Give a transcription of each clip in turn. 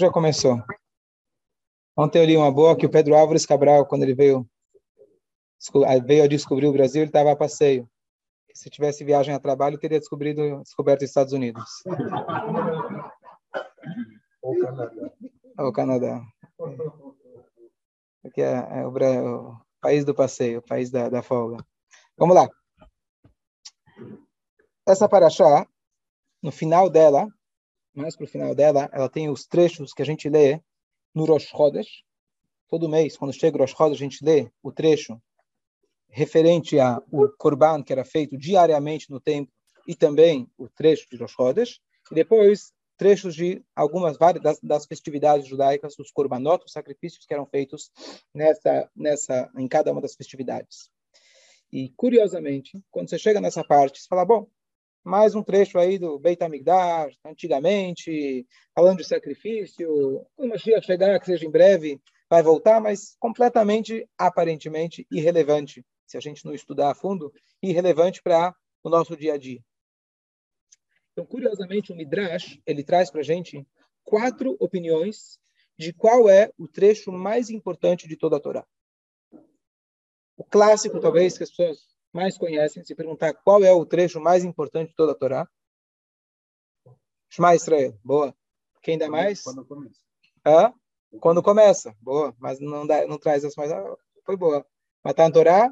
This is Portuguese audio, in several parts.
Já começou. Ontem eu li uma boa que o Pedro Álvares Cabral, quando ele veio, veio a descobrir o Brasil, ele estava a passeio. Se tivesse viagem a trabalho, teria descobrido, descoberto os Estados Unidos. Ou Canadá. Ou Canadá. Aqui é, é o, o, país do passeio, o país da, da folga. Vamos lá. Essa paraxá, no final dela, mais para o final dela, ela tem os trechos que a gente lê no Rosh Chodesh. Todo mês, quando chega o Rosh Chodesh, a gente lê o trecho referente ao Korban que era feito diariamente no templo e também o trecho de Rosh Chodesh. E depois, trechos de algumas várias das, das festividades judaicas, os Korbanot, os sacrifícios que eram feitos nessa, nessa, em cada uma das festividades. E, curiosamente, quando você chega nessa parte, você fala, bom, mais um trecho aí do Beit HaMikdash, antigamente, falando de sacrifício, quando Mashiach chegar, que seja em breve, vai voltar, mas completamente, aparentemente, irrelevante, se a gente não estudar a fundo, irrelevante para o nosso dia a dia. Então, curiosamente, o Midrash, ele traz para a gente quatro opiniões de qual é o trecho mais importante de toda a Torá. O clássico, talvez, que as pessoas mais conhecem, se perguntar qual é o trecho mais importante de toda a Torá. Shema Israel, boa. Quem dá mais? Quando começa. Hã? Quando começa, boa. Mas não, dá, não traz as mais. Ah, foi boa. Mas tá na Torá,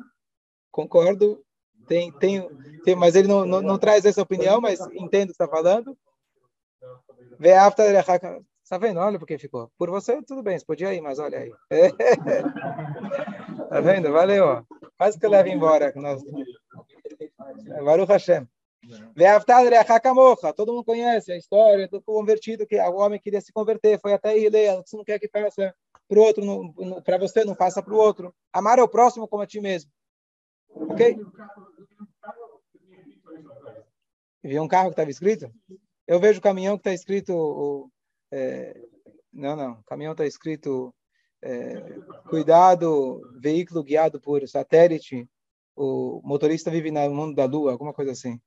concordo. Tem, tem, tem, mas ele não, não, não traz essa opinião, mas entendo o que está falando. Vê after Está vendo? Olha porque ficou. Por você, tudo bem, você podia ir, mas olha aí. Está vendo? Valeu. Quase que eu levo embora. Nós... Baruch Hashem. Todo mundo conhece a história do convertido, que o homem queria se converter, foi até Ilê, você não quer que faça para o outro, para você, não faça para o outro. Amar ao próximo como a ti mesmo. Ok? Viu um carro que estava escrito? Eu vejo o caminhão que está escrito o, é, não, não. O caminhão está escrito é, cuidado, veículo guiado por satélite. O motorista vive no mundo da lua, alguma coisa assim.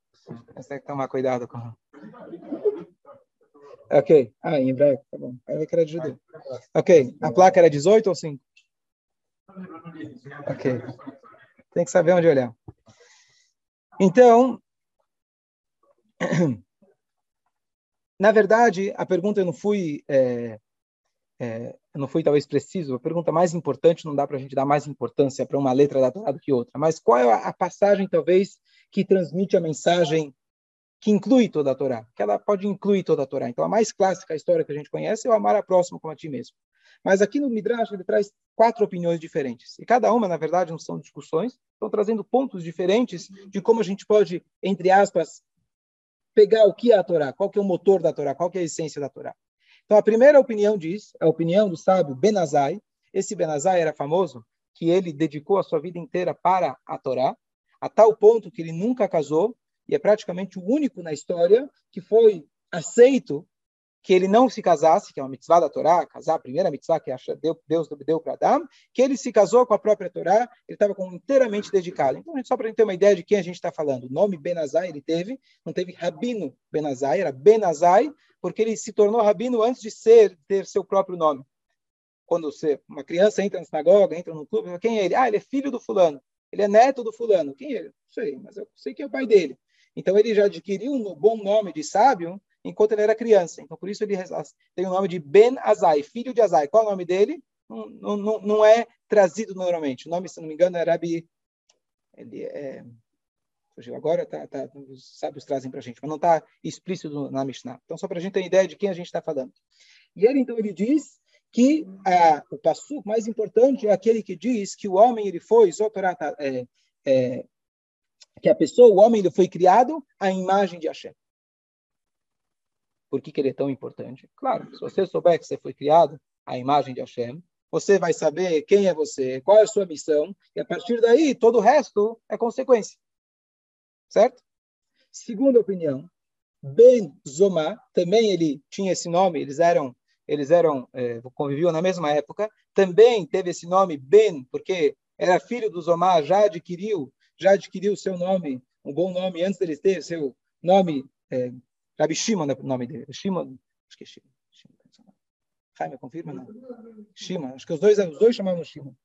Você tem que tomar cuidado com. Ok. Ah, em hebraico, tá bom. Aí que era de judeu. Ok. A placa era 18 ou 5? Ok. Tem que saber onde olhar. Então, Na verdade, a pergunta eu não fui, é, é, não fui talvez preciso. A pergunta mais importante não dá para a gente dar mais importância para uma letra da Torá do que outra. Mas qual é a passagem talvez que transmite a mensagem que inclui toda a Torá? Que ela pode incluir toda a Torá. Então, a mais clássica história que a gente conhece é o amar a próximo como a ti mesmo. Mas aqui no Midrash ele traz quatro opiniões diferentes. E cada uma, na verdade, não são discussões, estão trazendo pontos diferentes de como a gente pode, entre aspas, pegar o que é a Torá, qual que é o motor da Torá, qual que é a essência da Torá. Então, a primeira opinião diz, a opinião do sábio Benazai. Esse Benazai era famoso que ele dedicou a sua vida inteira para a Torá, a tal ponto que ele nunca casou, e é praticamente o único na história que foi aceito que ele não se casasse, que é uma mitzvah da Torá, casar, a primeira mitzvah que Deus deu para Adão, que ele se casou com a própria Torá, ele estava inteiramente dedicado. Então, só para a gente ter uma ideia de quem a gente está falando, o nome Benazai ele teve, não teve Rabino Benazai, era Benazai, porque ele se tornou Rabino antes de ser ter seu próprio nome. Quando você, uma criança entra na sinagoga, entra no clube, quem é ele? Ah, ele é filho do fulano, ele é neto do fulano. Quem é ele? Não sei, mas eu sei quem é o pai dele. Então, ele já adquiriu um bom nome de sábio, enquanto ele era criança. Então, por isso ele tem o nome de Ben Azai, filho de Azai. Qual é o nome dele? Não, não, não é trazido normalmente. O nome, se não me engano, é Rabi. Ele é. Fugiu agora, tá, tá, os sábios trazem para a gente, mas não está explícito na Mishnah. Então, só para a gente ter ideia de quem a gente está falando. E ele, então, ele diz que ah, o passo mais importante é aquele que diz que o homem ele foi, é, é, que a pessoa, o homem, ele foi criado à imagem de Hashem. Por que, que ele é tão importante? Claro, se você souber que você foi criado à imagem de Hashem, você vai saber quem é você, qual é a sua missão, e a partir daí todo o resto é consequência. Certo? Segunda opinião, Ben Zoma, também ele tinha esse nome, eles eram eles eram é, conviviam na mesma época, também teve esse nome Ben, porque era filho do Zomar, já adquiriu, já adquiriu seu nome, um bom nome antes dele ter seu nome é, Rabi Shimon é o nome dele. Shimon, acho que é Shimon. Jaime, confirma? Não. Shima. Acho que os dois, os dois chamavam Shima.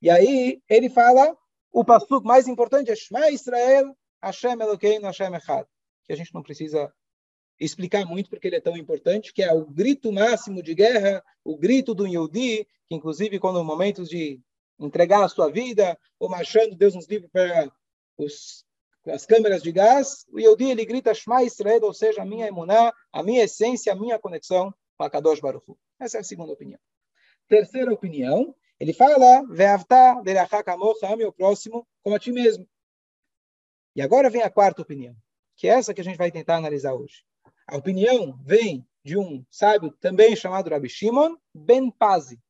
E aí ele fala o pasuk mais importante é Shema Israel, Hashem Elokeinu, Hashem Echad. Que a gente não precisa explicar muito porque ele é tão importante, que é o grito máximo de guerra, o grito do Yehudi, que inclusive quando momentos de entregar a sua vida, ou marchando, Deus nos livre para os, as câmeras de gás, o Yehudi ele grita Shema Israel, ou seja, a minha emuná, a minha essência, a minha conexão com a Kadosh Baruch Hu. Essa é a segunda opinião. Terceira opinião, ele fala, Ve'avta derachakamocha, ame o próximo como a ti mesmo. E agora vem a quarta opinião, que é essa que a gente vai tentar analisar hoje. A opinião vem de um sábio também chamado Rabbi Shimon Ben Pazi.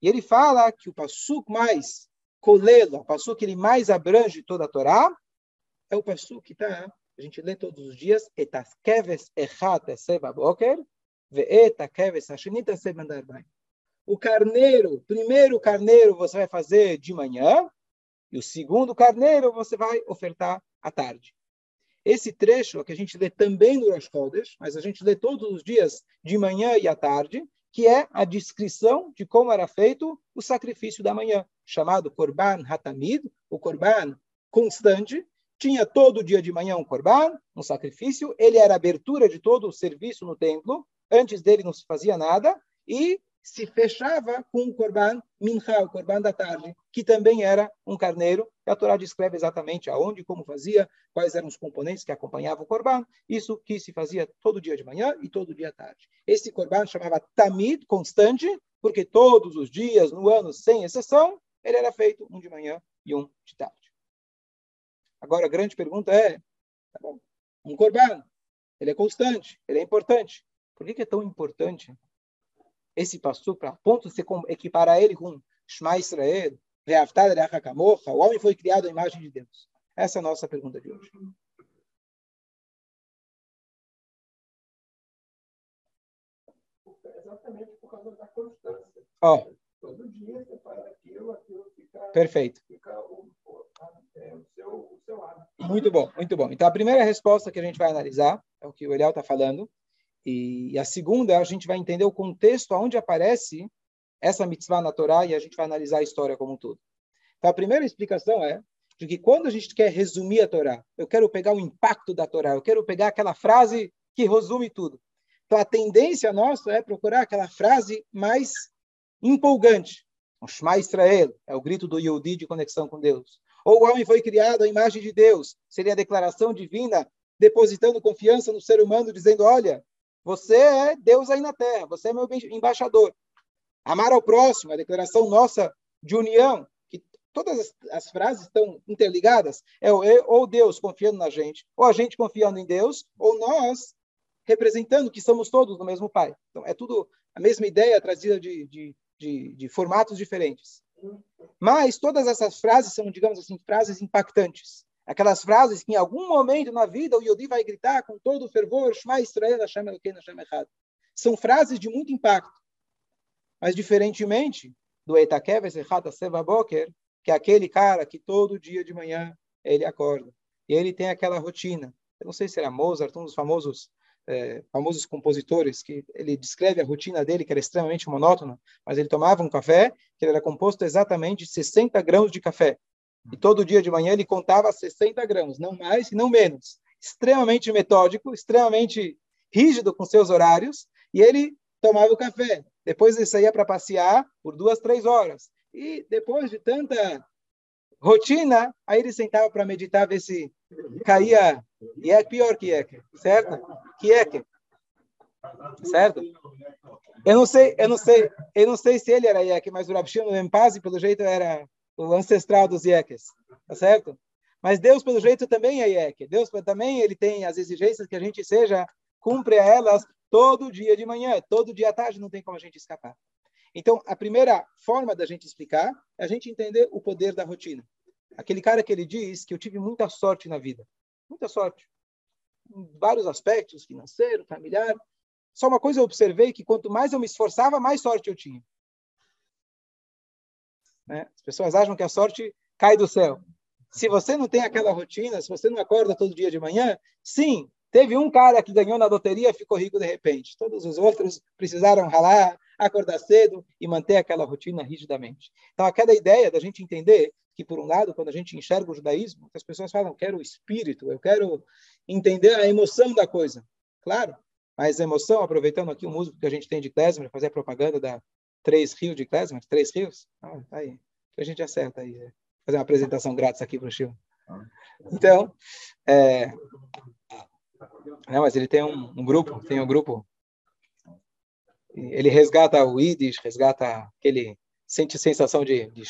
E ele fala que o passuk mais colelo, o passuk que ele mais abrange toda a Torá, é o passuk que está, a gente lê todos os dias, etaskeves echat seva boker, ve'etakeves hashinita sebandarbay. O carneiro, primeiro carneiro você vai fazer de manhã, e o segundo carneiro você vai ofertar à tarde. Esse trecho é que a gente lê também no Rosh Chodesh, mas a gente lê todos os dias de manhã e à tarde, que é a descrição de como era feito o sacrifício da manhã, chamado Korban Hatamid, o Korban constante. Tinha todo dia de manhã um Korban, um sacrifício, ele era a abertura de todo o serviço no templo, antes dele não se fazia nada, e se fechava com o Korban Mincha, o Korban da tarde, que também era um carneiro. E a Torá descreve exatamente aonde, como fazia, quais eram os componentes que acompanhavam o Korban. Isso que se fazia todo dia de manhã e todo dia à tarde. Esse Korban chamava Tamid, constante, porque todos os dias, no ano, sem exceção, ele era feito um de manhã e um de tarde. Agora, a grande pergunta é, tá bom, um Korban, ele é constante, ele é importante. Por que é tão importante esse passo para ponto de se equiparar ele com Shema Israel, o homem foi criado à imagem de Deus. Essa é a nossa pergunta de hoje. Exatamente por causa da constância. Ó. Todo dia você faz aquilo, aquilo fica. Perfeito. Fica é, seu. Muito bom, muito bom. Então a primeira resposta que a gente vai analisar é o que o Eliel está falando. E, a segunda, a gente vai entender o contexto onde aparece essa mitzvah na Torá e a gente vai analisar a história como um todo. Então, a primeira explicação é de que quando a gente quer resumir a Torá, eu quero pegar o impacto da Torá, eu quero pegar aquela frase que resume tudo. Então, a tendência nossa é procurar aquela frase mais empolgante. O Shema Israel é o grito do Yehudi de conexão com Deus. Ou o homem foi criado à imagem de Deus, seria a declaração divina depositando confiança no ser humano, dizendo: olha, você é Deus aí na terra, você é meu embaixador. Amar ao próximo, a declaração nossa de união, que todas as, as frases estão interligadas, é ou Deus confiando na gente, ou a gente confiando em Deus, ou nós representando que somos todos do mesmo Pai. Então, é tudo a mesma ideia trazida de, de, de, de formatos diferentes. Mas todas essas frases são, digamos assim, frases impactantes. Aquelas frases que em algum momento na vida o Yodi vai gritar com todo o fervor, Shema Israel, Hashem Elokeinu, Hashem Echad. São frases de muito impacto. Mas diferentemente do Etakeves Echad Seva Boker, que é aquele cara que todo dia de manhã ele acorda. E ele tem aquela rotina. Eu não sei se era Mozart, um dos famosos é, famosos compositores, que ele descreve a rotina dele, que era extremamente monótona, mas ele tomava um café que era composto exatamente de 60 grãos de café. E todo dia de manhã ele contava 60 gramas, não mais e não menos. Extremamente metódico, extremamente rígido com seus horários. E ele tomava o café. Depois ele saía para passear por duas, três horas. E depois de tanta rotina, aí ele sentava para meditar, ver se caía. E é pior que é, certo? Que é que certo? Eu não sei, eu não sei, eu não sei se ele era Iek, mas o Rabshino Mempazi, pelo jeito, era o ancestral dos Iekes, tá certo? Mas Deus, pelo jeito, também é Ieke. Deus também ele tem as exigências que a gente seja, cumpre elas todo dia de manhã, todo dia à tarde, não tem como a gente escapar. Então, a primeira forma da gente explicar é a gente entender o poder da rotina. Aquele cara que ele diz que eu tive muita sorte na vida. Muita sorte. Em vários aspectos, financeiro, familiar. Só uma coisa eu observei que quanto mais eu me esforçava, mais sorte eu tinha. Né? As pessoas acham que a sorte cai do céu. Se você não tem aquela rotina, se você não acorda todo dia de manhã, sim, teve um cara que ganhou na loteria e ficou rico de repente. Todos os outros precisaram ralar, acordar cedo e manter aquela rotina rigidamente. Então, aquela ideia da gente entender que, por um lado, quando a gente enxerga o judaísmo, as pessoas falam, eu quero o espírito, eu quero entender a emoção da coisa. Claro, mas a emoção, aproveitando aqui o músico que a gente tem de Klezmer, fazer a propaganda da Três Rios de Klezmer, Três Rios, ah, tá aí, a gente acerta aí, é. fazer uma apresentação grátis aqui para o Chico. Então, é... não, mas ele tem um, um grupo, tem um grupo, ele resgata o Yiddish, resgata aquele sente sensação de, de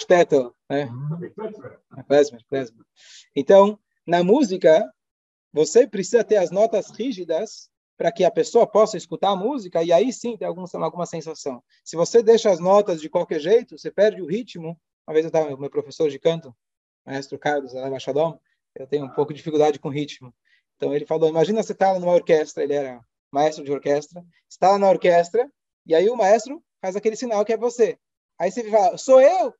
né? Klezmer, Klezmer. Então, na música, você precisa ter as notas rígidas para que a pessoa possa escutar a música e aí sim ter alguma, alguma sensação. Se você deixa as notas de qualquer jeito, você perde o ritmo. Uma vez eu estava meu professor de canto, maestro Carlos Alabachadom, eu tenho um pouco de dificuldade com ritmo. Então ele falou: imagina você está numa orquestra, ele era maestro de orquestra, está na orquestra e aí o maestro faz aquele sinal que é você. Aí você fala: sou eu,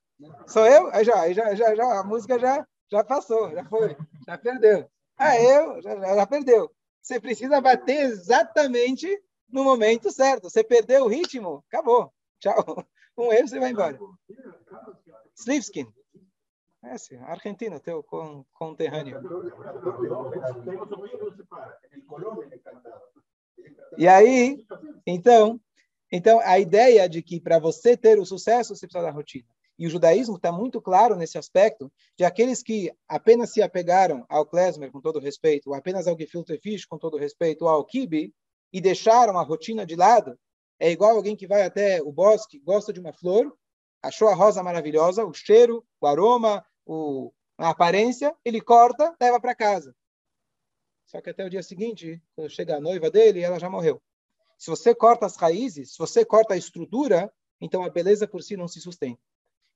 sou eu. Aí já, já, já, já a música já já passou, já foi, já perdeu. Ah, eu já, já perdeu. Você precisa bater exatamente no momento certo. Você perdeu o ritmo, acabou. Tchau. Um erro, você vai embora. Slivskin. É, sim, Argentina, teu conterrâneo. E aí, então, então a ideia de que para você ter o sucesso, você precisa da rotina. E o judaísmo está muito claro nesse aspecto de aqueles que apenas se apegaram ao klezmer, com todo respeito, ou apenas ao gefilte fish, com todo respeito, ou ao kibe, e deixaram a rotina de lado, é igual alguém que vai até o bosque, gosta de uma flor, achou a rosa maravilhosa, o cheiro, o aroma, o, a aparência, ele corta, leva para casa. Só que até o dia seguinte, quando chega a noiva dele, ela já morreu. Se você corta as raízes, se você corta a estrutura, então a beleza por si não se sustenta.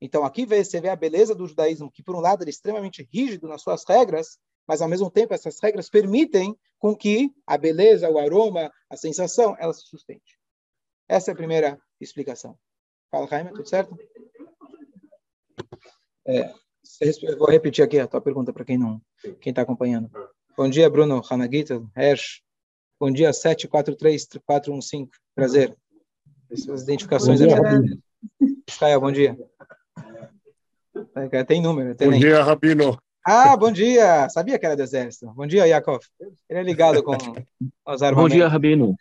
Então aqui você vê a beleza do judaísmo, que por um lado é extremamente rígido nas suas regras, mas ao mesmo tempo essas regras permitem com que a beleza, o aroma, a sensação, ela se sustente. Essa é a primeira explicação. Fala, Jaime, tudo certo? É, vou repetir aqui a tua pergunta para quem não, quem está acompanhando. Bom dia, Bruno Hanagita, Hersh. Bom dia, 743415. Prazer. Essas identificações. Bom dia, é... Caio, bom dia. Tem número. Tem bom nem. dia, Rabino. Ah, bom dia. Sabia que era do exército. Bom dia, Yakov. Ele é ligado com os armamentos. Bom dia, Rabino.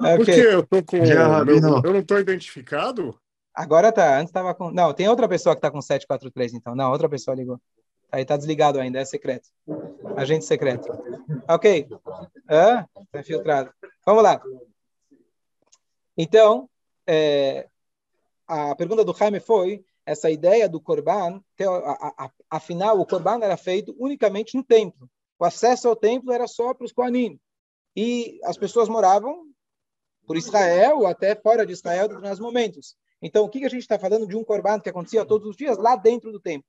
okay. Por que eu tô com... Dia, Rabino. Eu não estou identificado? Agora tá. Antes estava com... Não, tem outra pessoa que está com 743, então. Não, outra pessoa ligou. Aí tá desligado ainda, é secreto. Agente secreto. Ok. Ah, tá filtrado. Vamos lá. Então, é, a pergunta do Jaime foi essa ideia do Corban, afinal, o Corban era feito unicamente no templo. O acesso ao templo era só para os Koanim. E as pessoas moravam por Israel ou até fora de Israel em determinados momentos. Então, o que a gente está falando de um Corban que acontecia todos os dias lá dentro do templo?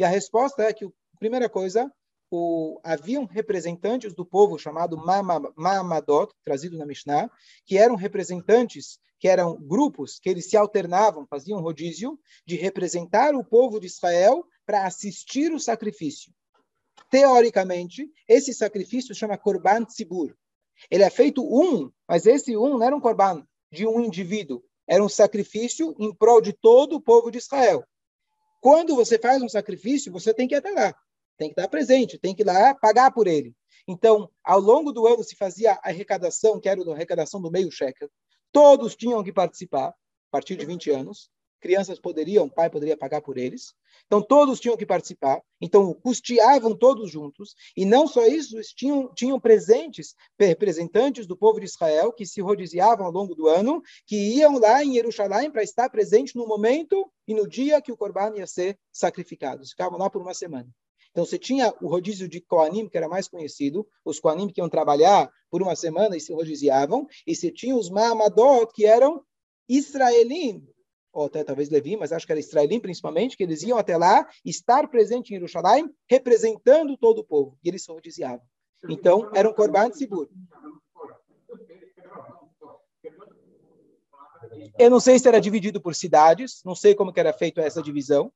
E a resposta é que, primeira coisa, o, haviam representantes do povo chamado Mamadot, trazido na Mishnah, que eram representantes que eram grupos que eles se alternavam, faziam rodízio de representar o povo de Israel para assistir o sacrifício. Teoricamente, esse sacrifício chama Korban Tzibur. Ele é feito um, mas esse um não era um Korban de um indivíduo, era um sacrifício em prol de todo o povo de Israel. Quando você faz um sacrifício, você tem que até lá, tem que estar presente, tem que ir lá pagar por ele. Então, ao longo do ano se fazia a arrecadação, que era a arrecadação do meio shekel, Todos tinham que participar, a partir de 20 anos. Crianças poderiam, o pai poderia pagar por eles. Então, todos tinham que participar. Então, custeavam todos juntos. E não só isso, tinham, tinham presentes, representantes do povo de Israel, que se rodiziavam ao longo do ano, que iam lá em Jerusalém para estar presente no momento e no dia que o Corban ia ser sacrificado. Ficavam lá por uma semana. Então, você tinha o rodízio de Koanim, que era mais conhecido, os Koanim que iam trabalhar por uma semana e se rodiziavam, e você tinha os Mahamadot, que eram israelim, ou até talvez Levi, mas acho que era israelim principalmente, que eles iam até lá, estar presente em Jerusalém, representando todo o povo, e eles se rodiziavam. Então, era um Corban seguro. Eu não sei se era dividido por cidades, não sei como que era feita essa divisão,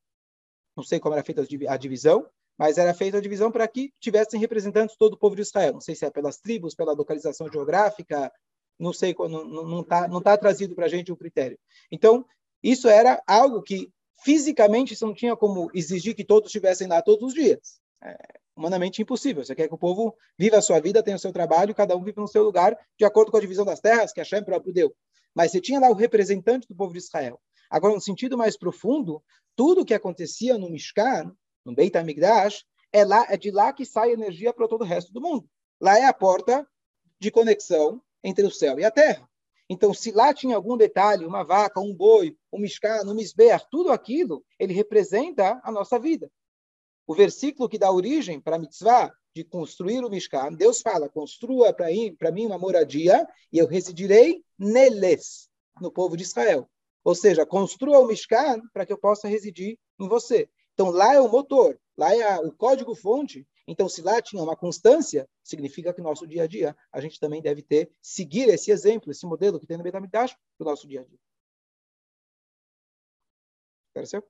não sei como era feita a divisão, mas era feita a divisão para que tivessem representantes todo o povo de Israel. Não sei se é pelas tribos, pela localização geográfica, não sei, não está não tá trazido para a gente o critério. Então, isso era algo que fisicamente você não tinha como exigir que todos estivessem lá todos os dias. É humanamente impossível. Você quer que o povo viva a sua vida, tenha o seu trabalho, cada um vive no seu lugar, de acordo com a divisão das terras que Hashem próprio deu. Mas você tinha lá o representante do povo de Israel. Agora, no sentido mais profundo, tudo o que acontecia no Mishkan, no Beit HaMikdash, é, lá, é de lá que sai energia para todo o resto do mundo. Lá é a porta de conexão entre o céu e a terra. Então, se lá tinha algum detalhe, uma vaca, um boi, um mishkan, um misber, tudo aquilo, ele representa a nossa vida. O versículo que dá origem para a mitzvah de construir o mishkan, Deus fala, construa para mim uma moradia e eu residirei neles, no povo de Israel. Ou seja, construa o mishkan para que eu possa residir em você. Então, lá é o motor, lá é o código-fonte então, se lá tinha uma constância, significa que no nosso dia a dia a gente também deve ter, seguir esse exemplo, esse modelo que tem no Betamidash para o nosso dia a dia. Pareceu?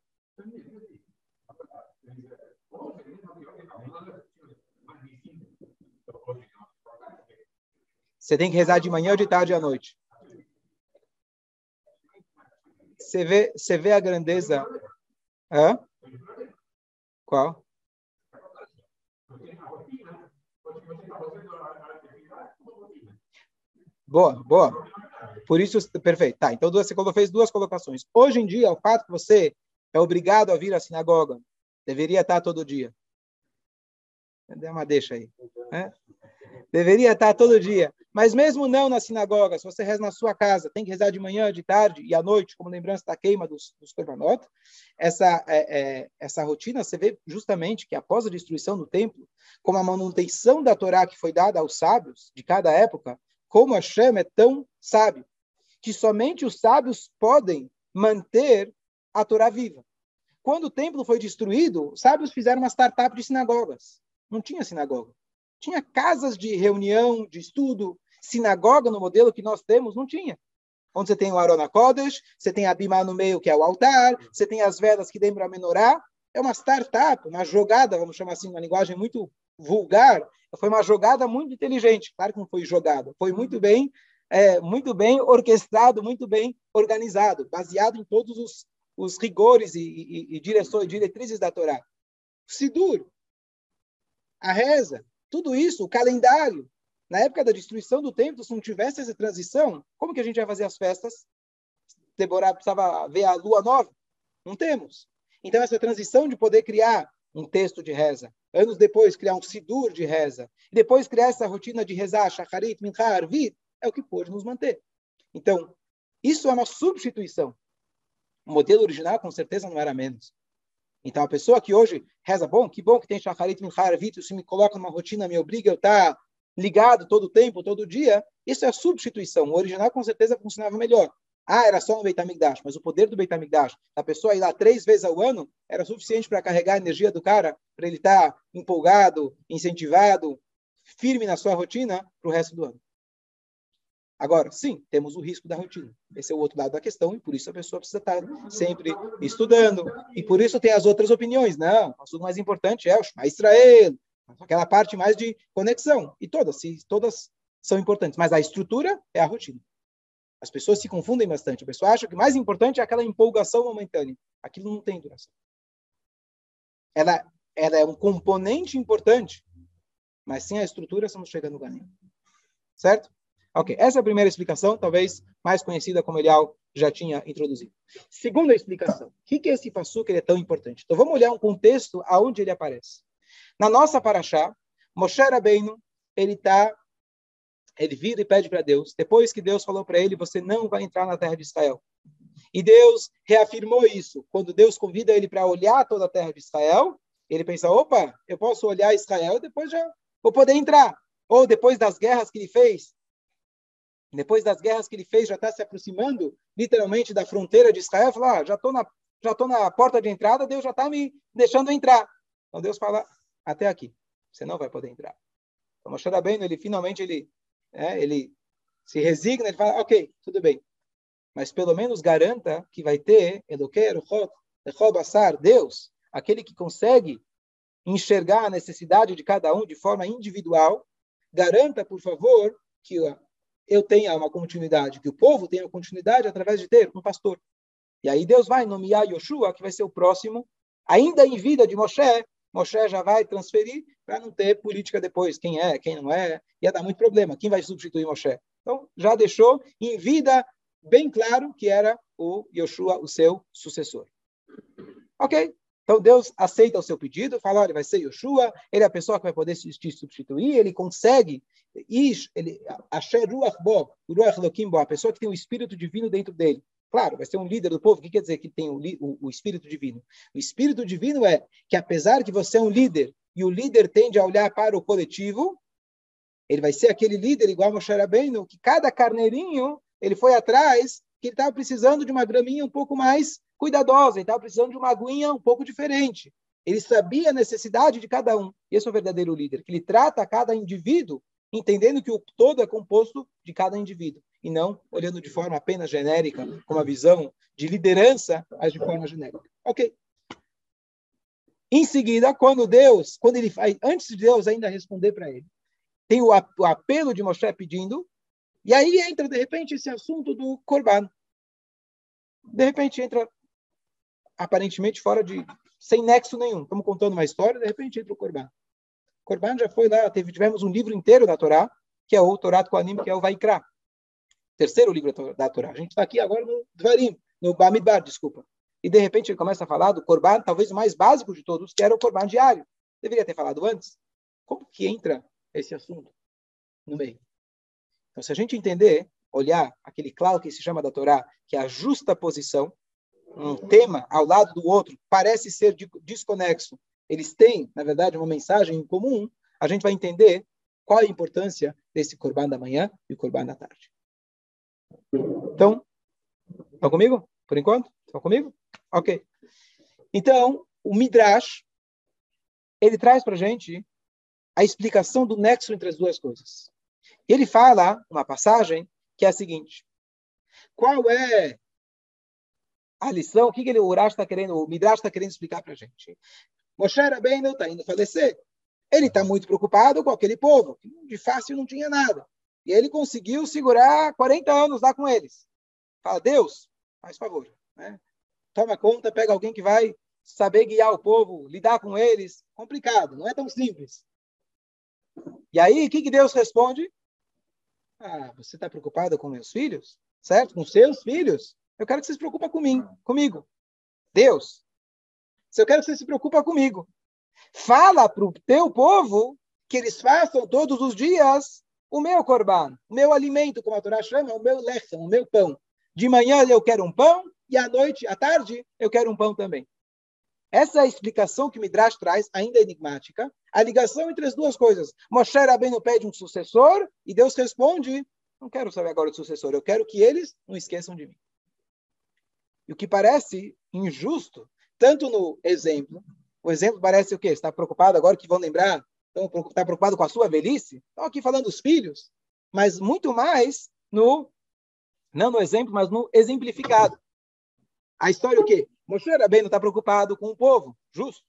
Você tem que rezar de manhã, de tarde à noite. Você vê, você vê a grandeza. Hã? Qual? Boa, boa. Por isso, perfeito. Tá, então você fez duas colocações. Hoje em dia, o fato que você é obrigado a vir à sinagoga, deveria estar todo dia. Dê uma deixa aí. É? Deveria estar todo dia. Mas mesmo não na sinagoga, se você reza na sua casa, tem que rezar de manhã, de tarde e à noite, como lembrança da queima dos, dos korbanot, essa, é, é, essa rotina, você vê justamente que após a destruição do templo, como a manutenção da Torá que foi dada aos sábios de cada época, como a chama é tão sábio, que somente os sábios podem manter a Torá viva. Quando o templo foi destruído, os sábios fizeram uma startup de sinagogas. Não tinha sinagoga. Tinha casas de reunião, de estudo. Sinagoga, no modelo que nós temos, não tinha. Onde você tem o Arona Kodesh, você tem a Bimá no meio, que é o altar, você tem as velas que lembram a menorá. É uma startup, uma jogada, vamos chamar assim, uma linguagem muito vulgar. Foi uma jogada muito inteligente. Claro que não foi jogada, foi muito bem, é, muito bem orquestrado, muito bem organizado, baseado em todos os, os rigores e, e, e direções, diretrizes da Torá. Sidur, a reza, tudo isso, o calendário. Na época da destruição do templo, se não tivesse essa transição, como que a gente vai fazer as festas? Deborah precisava ver a lua nova? Não temos. Então, essa transição de poder criar um texto de reza, anos depois criar um sidur de reza, depois criar essa rotina de rezar, shacharit, mincha, arvit, é o que pôde nos manter. Então, isso é uma substituição. O modelo original, com certeza, não era menos. Então, a pessoa que hoje reza, bom, que bom que tem Shacharit Mincharavit, se me coloca numa rotina, me obriga a estar ligado todo o tempo, todo dia, isso é a substituição. O original, com certeza, funcionava melhor. Ah, era só no Beit HaMikdash, mas o poder do Beit HaMikdash, a pessoa ir lá três vezes ao ano, era suficiente para carregar a energia do cara, para ele estar tá empolgado, incentivado, firme na sua rotina para o resto do ano. Agora, sim, temos o risco da rotina. Esse é o outro lado da questão, e por isso a pessoa precisa estar sempre estudando. E por isso tem as outras opiniões. Não, o assunto mais importante é o Shema Israel, aquela parte mais de conexão. E todas, todas são importantes, mas a estrutura é a rotina. As pessoas se confundem bastante. A pessoa acha que o mais importante é aquela empolgação momentânea. Aquilo não tem duração. Ela, ela é um componente importante, mas sem a estrutura você não chega no ganho. Certo? Ok, essa é a primeira explicação, talvez mais conhecida como Elial já tinha introduzido. Segunda explicação, o que, que é esse passuca ele é tão importante? Então vamos olhar um contexto aonde ele aparece. Na nossa paraxá, Moshe Rabbeinu, ele tá, ele vira e pede para Deus, depois que Deus falou para ele, você não vai entrar na terra de Israel. E Deus reafirmou isso. Quando Deus convida ele para olhar toda a terra de Israel, ele pensa, opa, eu posso olhar Israel e depois já vou poder entrar. Ou depois das guerras que ele fez, depois das guerras que ele fez, já está se aproximando literalmente da fronteira de Israel, fala, ah, já estou na já estou na porta de entrada, Deus já está me deixando entrar. Então Deus fala, até aqui, você não vai poder entrar. Então Moshe Rabbeinu, ele finalmente, ele, é, ele se resigna, ele fala, ok, tudo bem. Mas pelo menos garanta que vai ter Eloquer, Basar, Deus, aquele que consegue enxergar a necessidade de cada um de forma individual, garanta, por favor, que eu tenha uma continuidade, que o povo tenha continuidade através de ter um pastor. E aí Deus vai nomear Yoshua, que vai ser o próximo, ainda em vida de Moshe, Moshe já vai transferir para não ter política depois, quem é, quem não é, ia dar muito problema, quem vai substituir Moshe. Então, já deixou em vida bem claro que era o Yoshua, o seu sucessor. Ok? Então Deus aceita o seu pedido, fala, olha, vai ser Yoshua, ele é a pessoa que vai poder te substituir, ele consegue, Ish, ele, Asher Ruach a pessoa que tem o Espírito Divino dentro dele. Claro, vai ser um líder do povo. O que quer dizer que tem o, o, o Espírito Divino? O Espírito Divino é que apesar que você é um líder e o líder tende a olhar para o coletivo, ele vai ser aquele líder igual Moshe Rabbeinu, que cada carneirinho ele foi atrás, que ele estava precisando de uma graminha um pouco mais cuidadosa, ele estava precisando de uma aguinha um pouco diferente. Ele sabia a necessidade de cada um. Esse é o verdadeiro líder, que ele trata cada indivíduo entendendo que o todo é composto de cada indivíduo, e não olhando de forma apenas genérica, com uma visão de liderança, mas de forma genérica. Ok. Em seguida, quando Deus, quando ele faz, antes de Deus ainda responder para ele, tem o, apelo de Moshe pedindo, e aí entra, de repente, esse assunto do Corban. De repente entra aparentemente fora de. sem nexo nenhum. Estamos contando uma história, de repente entra o Corban. Corban já foi lá, teve, tivemos um livro inteiro da Torá, que é o Torá Koanim, que é o Vaikra. Terceiro livro da Torá. A gente está aqui agora no Dvarim, no Bamidbar, desculpa. E de repente ele começa a falar do Corban, talvez o mais básico de todos, que era o Corban diário. Deveria ter falado antes. Como que entra esse assunto no meio? Então, se a gente entender, olhar aquele claro que se chama da Torá, que é a justa posição, um tema ao lado do outro parece ser desconexo, eles têm, na verdade, uma mensagem em comum, a gente vai entender qual a importância desse corban da manhã e o corban da tarde. Então, estão comigo? Por enquanto? Estão comigo? Ok. Então, o Midrash, ele traz para a gente a explicação do nexo entre as duas coisas. Ele fala uma passagem que é a seguinte: qual é a lição, o que, que ele, o Urash está querendo, o Midrash está querendo explicar para a gente. Moshe Rabbeinu está indo falecer. Ele está muito preocupado com aquele povo, que de fácil não tinha nada. E ele conseguiu segurar 40 anos lá com eles. Fala, Deus, faz favor. Né? Toma conta, pega alguém que vai saber guiar o povo, lidar com eles. Complicado, não é tão simples. E aí, o que, que Deus responde? Ah, você está preocupado com meus filhos? Certo? Com seus filhos? Eu quero que você se preocupe comigo. comigo. Deus, se eu quero que você se preocupe comigo, fala para o teu povo que eles façam todos os dias o meu corban, o meu alimento, como a Torá chama, o meu lechem, o meu pão. De manhã eu quero um pão e à noite, à tarde, eu quero um pão também. Essa é a explicação que Midrash traz, ainda enigmática, a ligação entre as duas coisas. Moshe Rabbeinu pede um sucessor e Deus responde, não quero saber agora do sucessor, eu quero que eles não esqueçam de mim. E o que parece injusto, tanto no exemplo, o exemplo parece o quê? Está preocupado agora que vão lembrar? está preocupado com a sua velhice? Estão aqui falando dos filhos, mas muito mais no, não no exemplo, mas no exemplificado. A história é o quê? Moshe não está preocupado com o povo, justo.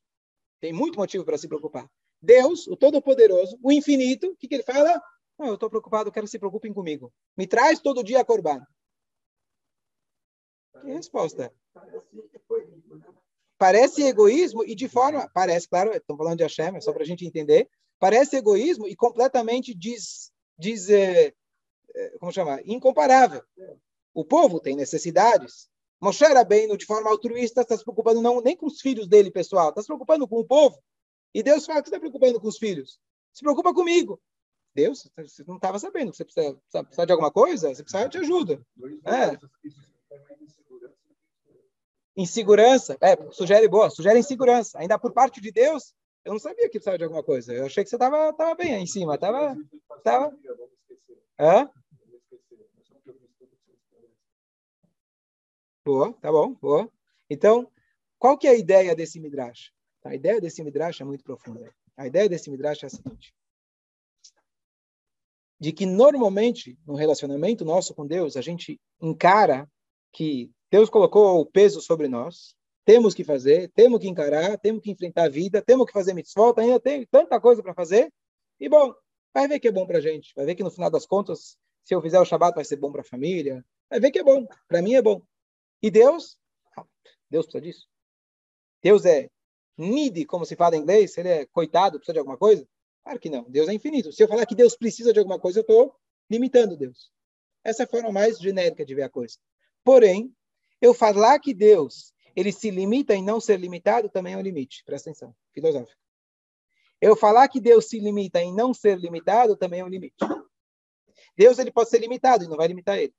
Tem muito motivo para se preocupar. Deus, o Todo-Poderoso, o Infinito, o que, que ele fala? Eu estou preocupado, quero que se preocupem comigo. Me traz todo dia a Corban. Que resposta? Parece egoísmo e de forma, parece, claro, estão falando de Hashem, é só para a gente entender, parece egoísmo e completamente diz, diz é, como chamar, incomparável. O povo tem necessidades. Moshe bem de forma altruísta, está se preocupando não nem com os filhos dele, pessoal, está se preocupando com o povo. E Deus fala que está preocupando com os filhos. Se preocupa comigo. Deus, você não estava sabendo você precisa, precisa, de alguma coisa? Você precisa de ajuda. É. Insegurança, é, sugere boa, sugere insegurança. Ainda por parte de Deus, eu não sabia que precisava de alguma coisa. Eu achei que você estava tava bem aí em cima. Estava. Tava... Hã? Boa, tá bom, boa. Então, qual que é a ideia desse Midrash? A ideia desse Midrash é muito profunda. A ideia desse Midrash é a seguinte. De que normalmente, no relacionamento nosso com Deus, a gente encara que Deus colocou o peso sobre nós, temos que fazer, temos que encarar, temos que enfrentar a vida, temos que fazer mitzvot, ainda tem tanta coisa para fazer. E bom, vai ver que é bom para a gente, vai ver que no final das contas, Se eu fizer o Shabat, vai ser bom para a família. Vai ver que é bom. Para mim é bom. E Deus? Deus precisa disso. Deus é needy, como se fala em inglês. Ele é coitado, precisa de alguma coisa? Claro que não. Deus é infinito. Se eu falar que Deus precisa de alguma coisa, eu estou limitando Deus. Essa é a forma mais genérica de ver a coisa. Porém, eu falar que Deus ele se limita em não ser limitado também é um limite. Presta atenção, filosófico. Eu falar que Deus se limita em não ser limitado também é um limite. Deus ele pode ser limitado e não vai limitar ele.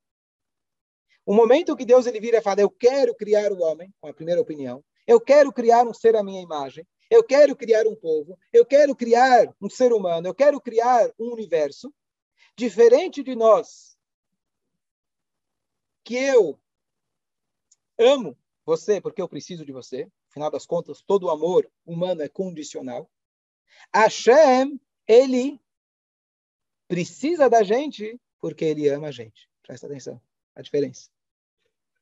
O momento que Deus ele vira e fala, eu quero criar o homem, com a primeira opinião, eu quero criar um ser à minha imagem, eu quero criar um povo, eu quero criar um ser humano, eu quero criar um universo, diferente de nós, que eu amo você porque eu preciso de você. Afinal das contas, todo amor humano é condicional. Hashem, ele precisa da gente porque ele ama a gente. Presta atenção, a diferença.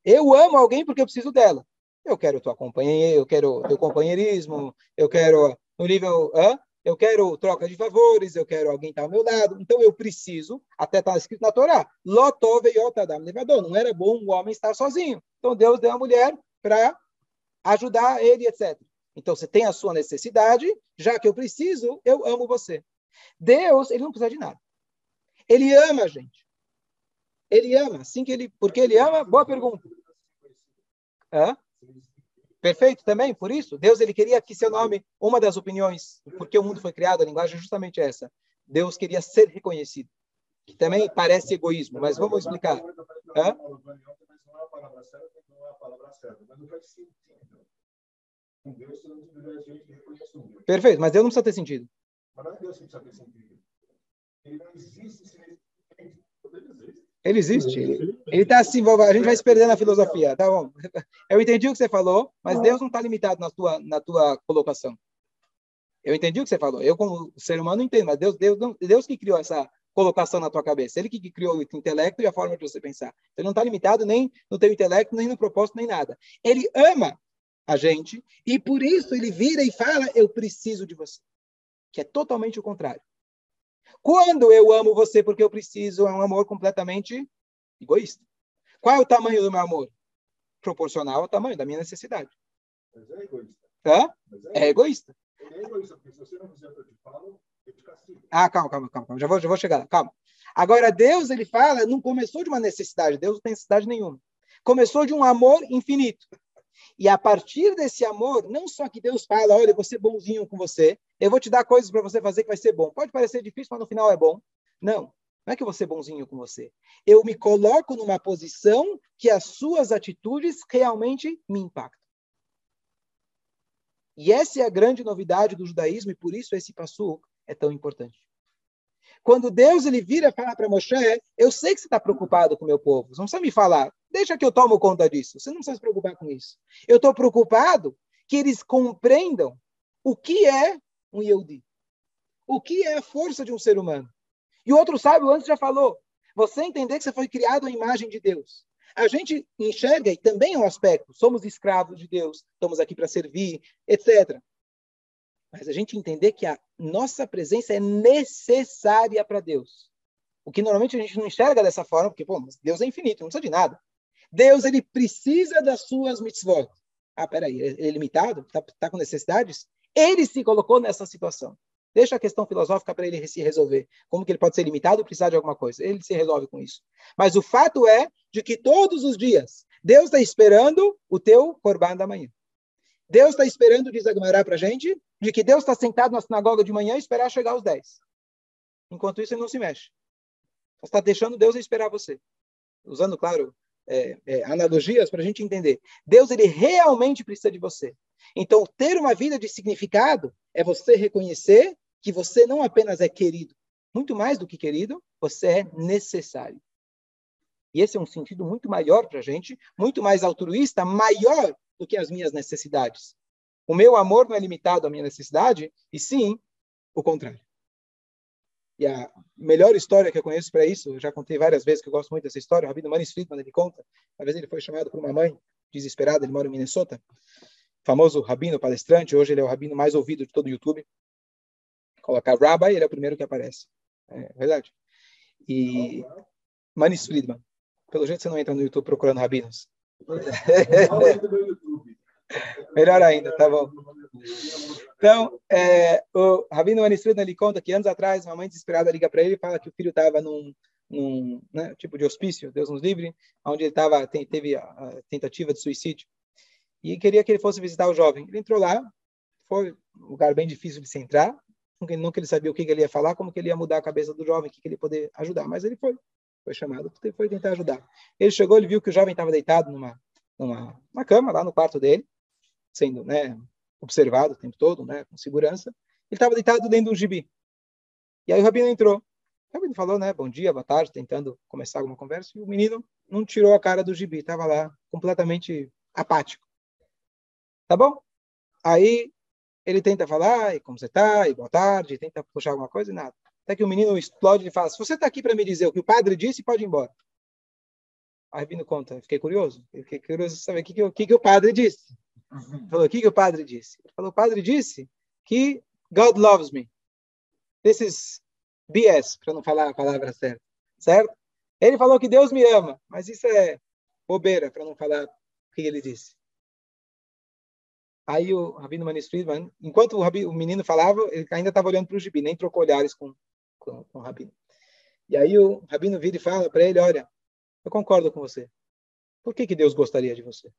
Eu amo alguém porque eu preciso dela. Eu quero tua companhia, eu quero teu companheirismo, eu quero no nível, hã? eu quero troca de favores, eu quero alguém estar ao meu lado. Então eu preciso, até está escrito na Torá, lotove yotadam levador. Não era bom o homem estar sozinho. Então Deus deu a mulher para ajudar ele, etc. Então você tem a sua necessidade, já que eu preciso, eu amo você. Deus, ele não precisa de nada. Ele ama a gente. Ele ama, assim que ele, porque ele ama, boa pergunta. Hã? Perfeito também, por isso, Deus ele queria que seu nome, uma das opiniões, porque o mundo foi criado, a linguagem é justamente essa. Deus queria ser reconhecido, que também parece egoísmo, mas vamos explicar. Hã? Perfeito, mas Deus não precisa ter sentido. Mas não é Deus que precisa ter sentido. Ele não existe sem ele existe. Ele está assim, a gente vai se perder na filosofia, tá bom? Eu entendi o que você falou, mas Deus não está limitado na tua, na tua colocação. Eu entendi o que você falou. Eu, como ser humano, não entendo, mas Deus, Deus, Deus que criou essa colocação na tua cabeça. Ele que criou o intelecto e a forma de você pensar. Ele não está limitado nem no teu intelecto, nem no propósito, nem nada. Ele ama a gente e por isso ele vira e fala: Eu preciso de você. Que é totalmente o contrário. Quando eu amo você porque eu preciso, é um amor completamente egoísta. Qual é o tamanho do meu amor? Proporcional ao tamanho da minha necessidade. Mas é egoísta. Hã? É, é egoísta. Ele é egoísta, porque se você não fizer o que eu te falo. Ah, calma, calma, calma. Já vou, já vou chegar lá. Calma. Agora, Deus, ele fala, não começou de uma necessidade. Deus não tem necessidade nenhuma. Começou de um amor infinito. E a partir desse amor, não só que Deus fala, olha, eu vou ser bonzinho com você, eu vou te dar coisas para você fazer que vai ser bom. Pode parecer difícil, mas no final é bom. Não, não é que eu vou ser bonzinho com você. Eu me coloco numa posição que as suas atitudes realmente me impactam. E essa é a grande novidade do judaísmo e por isso esse passo é tão importante. Quando Deus ele vira e fala para Moshe, eu sei que você está preocupado com o meu povo, você não precisa me falar, deixa que eu tomo conta disso, você não precisa se preocupar com isso. Eu estou preocupado que eles compreendam o que é um Yehudi, o que é a força de um ser humano. E o outro sábio antes já falou, você entender que você foi criado à imagem de Deus. A gente enxerga, e também é um aspecto, somos escravos de Deus, estamos aqui para servir, etc mas a gente entender que a nossa presença é necessária para Deus. O que normalmente a gente não enxerga dessa forma, porque pô, Deus é infinito, não precisa de nada. Deus ele precisa das suas mitzvot. Ah, peraí, ele é limitado? Está tá com necessidades? Ele se colocou nessa situação. Deixa a questão filosófica para ele se resolver. Como que ele pode ser limitado e precisar de alguma coisa? Ele se resolve com isso. Mas o fato é de que todos os dias Deus está esperando o teu corban da manhã. Deus está esperando, diz Agmará para a gente, de que Deus está sentado na sinagoga de manhã e esperar chegar aos 10. Enquanto isso, ele não se mexe. Você está deixando Deus esperar você. Usando, claro, é, é, analogias para a gente entender. Deus, ele realmente precisa de você. Então, ter uma vida de significado é você reconhecer que você não apenas é querido, muito mais do que querido, você é necessário. E esse é um sentido muito maior para a gente, muito mais altruísta, maior do que as minhas necessidades. O meu amor não é limitado à minha necessidade, e sim o contrário. E a melhor história que eu conheço para isso, eu já contei várias vezes que eu gosto muito dessa história, o Rabino Manis Friedman, ele conta, uma vez ele foi chamado por uma mãe desesperada, ele mora em Minnesota, famoso rabino palestrante, hoje ele é o rabino mais ouvido de todo o YouTube. Colocar Rabbi, ele é o primeiro que aparece. É verdade. E Manis Friedman. Pelo jeito você não entra no YouTube procurando rabinos. Melhor ainda, tá bom. Então, é, o Rabino Manis Friedman ele conta que anos atrás uma mãe desesperada liga para ele e fala que o filho estava num, num né, tipo de hospício, Deus nos livre, onde ele tava, teve a tentativa de suicídio. E queria que ele fosse visitar o jovem. Ele entrou lá, foi um lugar bem difícil de se entrar, nunca ele sabia o que ele ia falar, como que ele ia mudar a cabeça do jovem, o que ele ia poder ajudar. Mas ele foi, foi chamado, foi tentar ajudar. Ele chegou, ele viu que o jovem estava deitado numa, numa, numa cama lá no quarto dele, sendo né, observado o tempo todo, né, com segurança. Ele estava deitado dentro do gibi. E aí o rabino entrou. O rabino falou, né, bom dia, boa tarde, tentando começar alguma conversa, e o menino não tirou a cara do gibi, estava lá completamente apático. Tá bom? Aí ele tenta falar, e como você está, e boa tarde, tenta puxar alguma coisa e nada. Até que o menino explode e fala: Se você está aqui para me dizer o que o padre disse, pode ir embora. Aí vindo conta, fiquei curioso. fiquei curioso de saber o que, que, que, que o padre disse. Ele falou: O que, que o padre disse? Ele falou: O padre disse que God loves me. Is BS, para não falar a palavra certa. Certo? Ele falou que Deus me ama, mas isso é bobeira, para não falar o que ele disse. Aí o Rabino Manis Friedman, enquanto o, o menino falava, ele ainda estava olhando para o gibi, nem trocou olhares com, com, com, o Rabino. E aí o Rabino vira e fala para ele, olha, eu concordo com você. Por que, que Deus gostaria de você?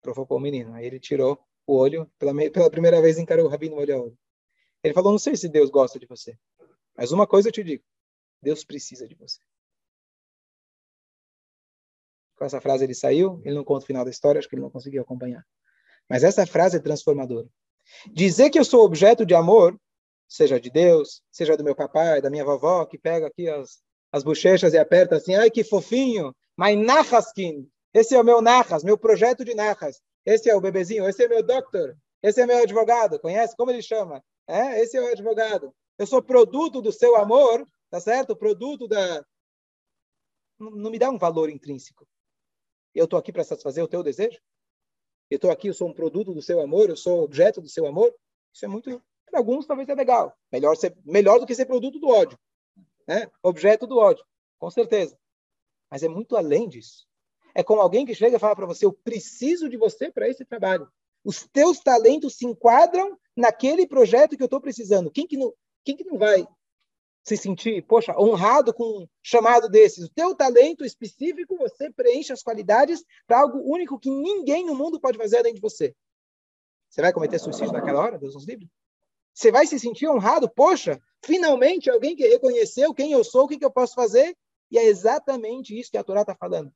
Provocou o menino. Aí ele tirou o olho, pela, pela primeira vez encarou o Rabino olho a olho. Ele falou, não sei se Deus gosta de você, mas uma coisa eu te digo, Deus precisa de você. Com essa frase ele saiu, ele não conta o final da história, acho que ele não conseguiu acompanhar. Mas essa frase é transformadora. Dizer que eu sou objeto de amor, seja de Deus, seja do meu papai, da minha vovó, que pega aqui as, as bochechas e aperta assim, ai que fofinho, mas Nahaskin, esse é o meu Nahas, meu projeto de Nahas, esse é o bebezinho, esse é meu doctor, esse é meu advogado, conhece? Como ele chama? É, esse é o advogado. Eu sou produto do seu amor, tá certo? Produto da... Não me dá um valor intrínseco. Eu estou aqui para satisfazer o teu desejo? Eu estou aqui, eu sou um produto do seu amor, eu sou objeto do seu amor? Isso é muito, para alguns talvez é legal. Melhor, ser, melhor do que ser produto do ódio. Né? Objeto do ódio, com certeza. Mas é muito além disso. É como alguém que chega e fala para você: Eu preciso de você para esse trabalho. Os teus talentos se enquadram naquele projeto que eu estou precisando. Quem que, não, quem que não vai se sentir, poxa, honrado com um chamado desses. O teu talento específico, você preenche as qualidades para algo único que ninguém no mundo pode fazer além de você. Você vai cometer suicídio naquela hora? Deus nos livre. Você vai se sentir honrado? Poxa, finalmente alguém que reconheceu quem eu sou, o que, que eu posso fazer? E é exatamente isso que a Torá está falando.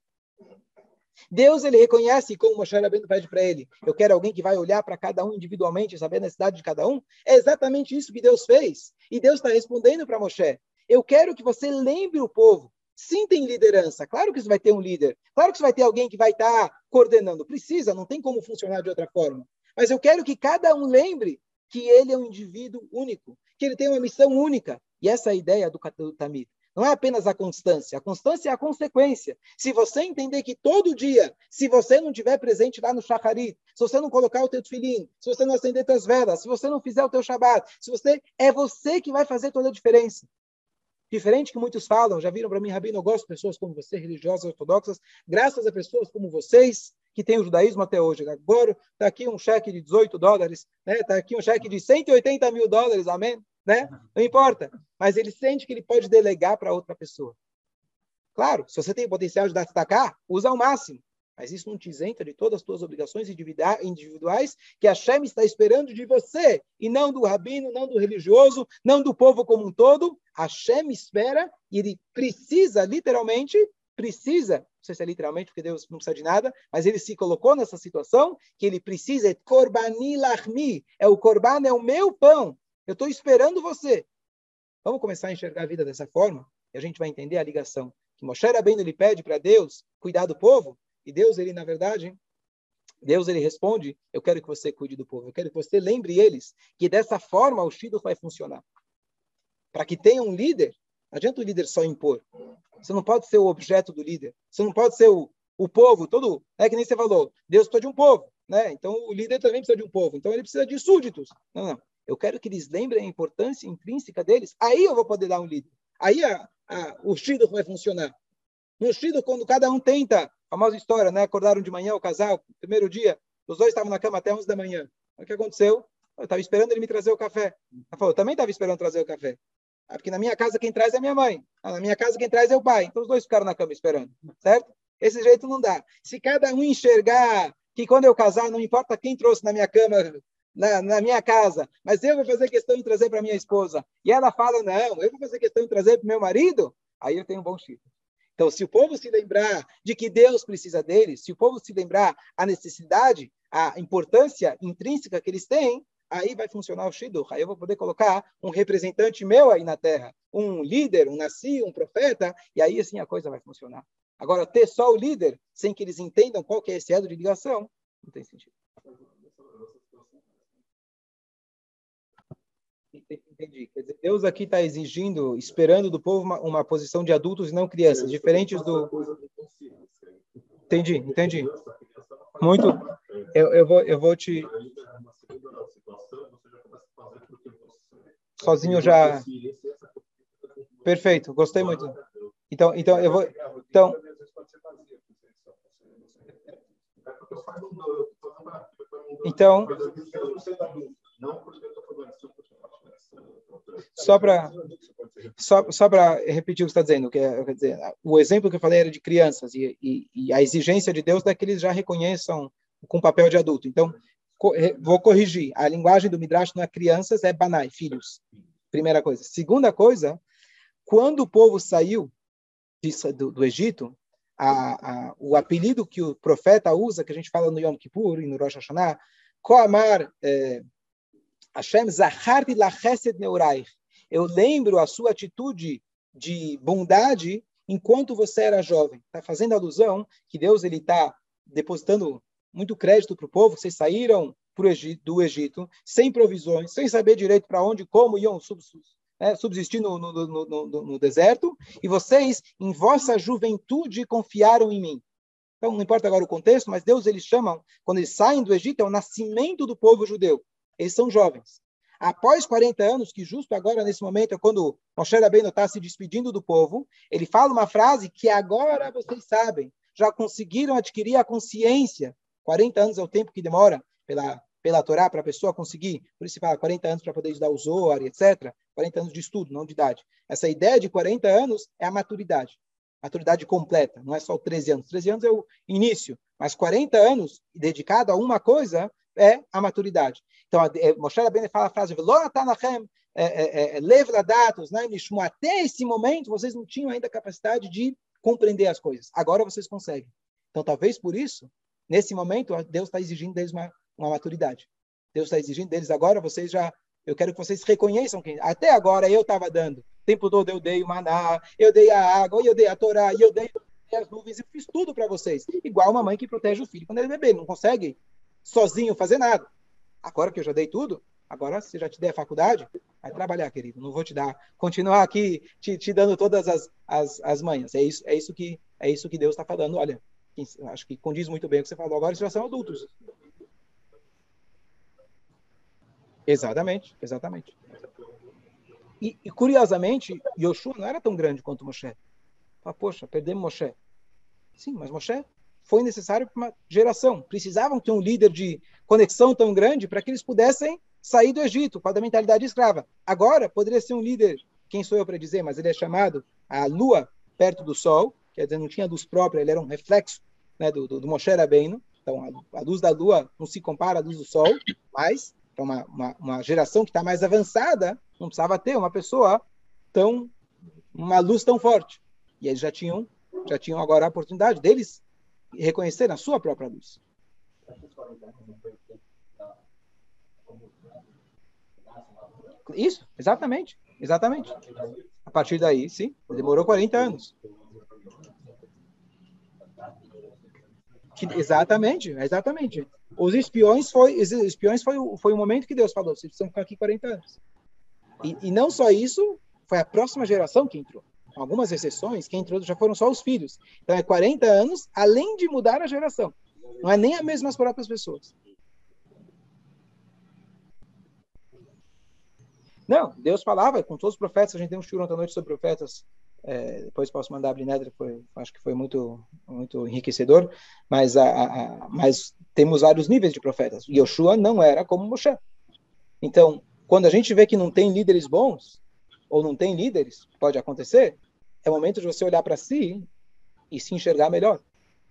Deus ele reconhece, como Moshe Rabbeinu pede para ele, eu quero alguém que vai olhar para cada um individualmente, saber a necessidade de cada um. É exatamente isso que Deus fez. E Deus está respondendo para Moshe. Eu quero que você lembre o povo. Sim, tem liderança. Claro que você vai ter um líder. Claro que você vai ter alguém que vai estar tá coordenando. Precisa, não tem como funcionar de outra forma. Mas eu quero que cada um lembre que ele é um indivíduo único, que ele tem uma missão única. E essa é a ideia do, do. Não é apenas a constância. A constância é a consequência. Se você entender que todo dia, se você não estiver presente lá no Shacharit, se você não colocar o teu tefilim, se você não acender suas velas, se você não fizer o teu Shabbat, se você é você que vai fazer toda a diferença. Diferente que muitos falam, já viram para mim, Rabino, eu gosto de pessoas como você, religiosas, ortodoxas, graças a pessoas como vocês, que têm o judaísmo até hoje. Agora está aqui um cheque de 18 dólares, está né? Tá aqui um cheque de 180 mil dólares, amém? Né? Não importa. Mas ele sente que ele pode delegar para outra pessoa. Claro, se você tem potencial de destacar, usa ao máximo. Mas isso não te isenta de todas as tuas obrigações individuais que a Shem está esperando de você, e não do rabino, não do religioso, não do povo como um todo. A Shem espera e ele precisa, literalmente, precisa, não sei se é literalmente, porque Deus não precisa de nada, mas ele se colocou nessa situação que ele precisa, é é o korban, é o meu pão, eu estou esperando você. Vamos começar a enxergar a vida dessa forma e a gente vai entender a ligação. Que Moshe Rabbeinu ele pede para Deus cuidar do povo e Deus ele na verdade Deus ele responde: eu quero que você cuide do povo, eu quero que você lembre eles que dessa forma o Shido vai funcionar. Para que tenha um líder, não adianta o líder só impor. Você não pode ser o objeto do líder. Você não pode ser o, o povo todo. É que nem você falou. Deus precisa de um povo, né? Então o líder também precisa de um povo. Então ele precisa de súditos. Não, não. Eu quero que eles lembrem a importância intrínseca deles. Aí eu vou poder dar um líder. Aí a, a, o Shido vai funcionar. No Shido, quando cada um tenta, famosa história, né? Acordaram de manhã o casal, primeiro dia, os dois estavam na cama até 11 da manhã. O que aconteceu? Eu estava esperando ele me trazer o café. Ela falou, eu também estava esperando trazer o café. Ah, porque na minha casa quem traz é minha mãe. Ah, na minha casa quem traz é o pai. Então os dois ficaram na cama esperando, certo? Esse jeito não dá. Se cada um enxergar que quando eu casar, não importa quem trouxe na minha cama, na, na minha casa, mas eu vou fazer questão de trazer para minha esposa. E ela fala, não, eu vou fazer questão de trazer para meu marido. Aí eu tenho um bom chifre. Então, se o povo se lembrar de que Deus precisa deles, se o povo se lembrar a necessidade, a importância intrínseca que eles têm, aí vai funcionar o Shidduch. Aí eu vou poder colocar um representante meu aí na Terra, um líder, um nasci, um profeta, e aí assim a coisa vai funcionar. Agora, ter só o líder, sem que eles entendam qual que é esse elo de ligação, não tem sentido. Entendi. Quer dizer, Deus aqui está exigindo, esperando do povo uma, uma, posição de adultos e não crianças, diferentes do. Entendi, entendi. Muito. Eu, eu, vou, eu vou te. Sozinho já. Perfeito, gostei muito. Então, então eu vou. Então. Então. Só para só, só para repetir o que está dizendo, que é, quer dizer, o exemplo que eu falei era de crianças e, e, e a exigência de Deus é que eles já reconheçam com papel de adulto. Então, co vou corrigir. A linguagem do Midrash não é crianças, é banai, filhos. Primeira coisa. Segunda coisa, quando o povo saiu de, do, do, Egito, a, a, o apelido que o profeta usa, que a gente fala no Yom Kippur e no Rosh Hashanah, Koamar, é, Hashem Zacharti Lachesed Neuraich. Eu lembro a sua atitude de bondade enquanto você era jovem. Está fazendo alusão que Deus ele está depositando muito crédito para o povo. Vocês saíram Egito, do Egito sem provisões, sem saber direito para onde, como iam né, subsistir no, no, no, no, deserto. E vocês, em vossa juventude, confiaram em mim. Então, não importa agora o contexto, mas Deus eles chamam, quando eles saem do Egito, é o nascimento do povo judeu. Eles são jovens. Após 40 anos, que justo agora, nesse momento, é quando Moshe Rabbeinu está se despedindo do povo, ele fala uma frase que agora vocês sabem, já conseguiram adquirir a consciência. 40 anos é o tempo que demora pela, pela Torá para a pessoa conseguir, por isso se fala 40 anos para poder estudar o Zohar, etc. 40 anos de estudo, não de idade. Essa ideia de 40 anos é a maturidade. Maturidade completa, não é só 13 anos. 13 anos é o início, mas 40 anos dedicado a uma coisa é a maturidade. Então, é, Moshe Rabbeinu fala a frase, é, é, né, até esse momento vocês não tinham ainda capacidade de compreender as coisas. Agora vocês conseguem. Então, talvez por isso, nesse momento, Deus está exigindo deles uma, uma maturidade. Deus está exigindo deles agora, vocês já, eu quero que vocês reconheçam que até agora eu estava dando. O tempo todo eu dei o maná, eu dei a água, eu dei a Torá, eu dei as nuvens, eu fiz tudo para vocês. Igual uma mãe que protege o filho quando ele é bebê, não consegue sozinho fazer nada. Agora que eu já dei tudo, agora se já te der faculdade, vai trabalhar, querido. Não vou te dar, continuar aqui te, te dando todas as, as, as manhas. É isso, é isso que é isso que Deus está falando. Olha, acho que condiz muito bem o que você falou agora, eles já são adultos. Exatamente, exatamente. E, e, curiosamente, Yoshua não era tão grande quanto Moshe. Fala, poxa, perdemos Moshe. Sim, mas Moshe foi necessário para uma geração. Precisavam ter um líder de conexão tão grande para que eles pudessem sair do Egito, com a mentalidade escrava. Agora, poderia ser um líder, quem sou eu para dizer, mas ele é chamado a lua perto do sol, quer dizer, não tinha luz própria, ele era um reflexo né, do, do, do Moshe Rabbeinu. Então, a, a, luz da lua não se compara à luz do sol, mas para uma, uma, uma geração que está mais avançada, não precisava ter uma pessoa tão uma luz tão forte. E eles já tinham já tinham agora a oportunidade deles reconhecer a sua própria luz. Isso, exatamente, exatamente. A partir daí, sim, demorou 40 anos. Que, exatamente, exatamente. Os espiões foi, os espiões foi, foi o momento que Deus falou, vocês precisam ficar aqui 40 anos. E, e não só isso, foi a próxima geração que entrou algumas exceções, quem entrou já foram só os filhos. Então é 40 anos, além de mudar a geração. Não é nem a mesma as próprias pessoas. Não, Deus falava com todos os profetas. A gente tem um shur ontem à noite sobre profetas. É, depois posso mandar a Brinedra, foi, acho que foi muito, muito enriquecedor. Mas, a, a, mas temos vários níveis de profetas. Yoshua não era como Moshe. Então, quando a gente vê que não tem líderes bons, ou não tem líderes, pode acontecer, é momento de você olhar para si e se enxergar melhor.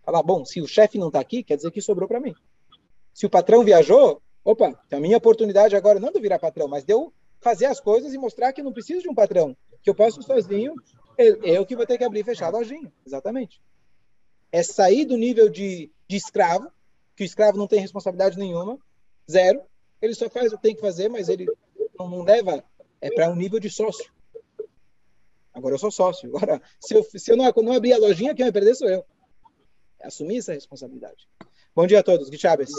Falar, bom, se o chefe não está aqui, quer dizer que sobrou para mim. Se o patrão viajou, opa, a minha oportunidade agora não de virar patrão, mas de eu fazer as coisas e mostrar que eu não preciso de um patrão, que eu posso sozinho, eu, eu que vou ter que abrir e fechar a lojinha. Exatamente. É sair do nível de, de escravo, que o escravo não tem responsabilidade nenhuma, zero. Ele só faz o que tem que fazer, mas ele não, não leva é para um nível de sócio. Agora eu sou sócio. Agora, se eu, se eu não, não abrir a lojinha, quem vai perder sou eu. Assumir essa responsabilidade. Bom dia a todos. Guichaves.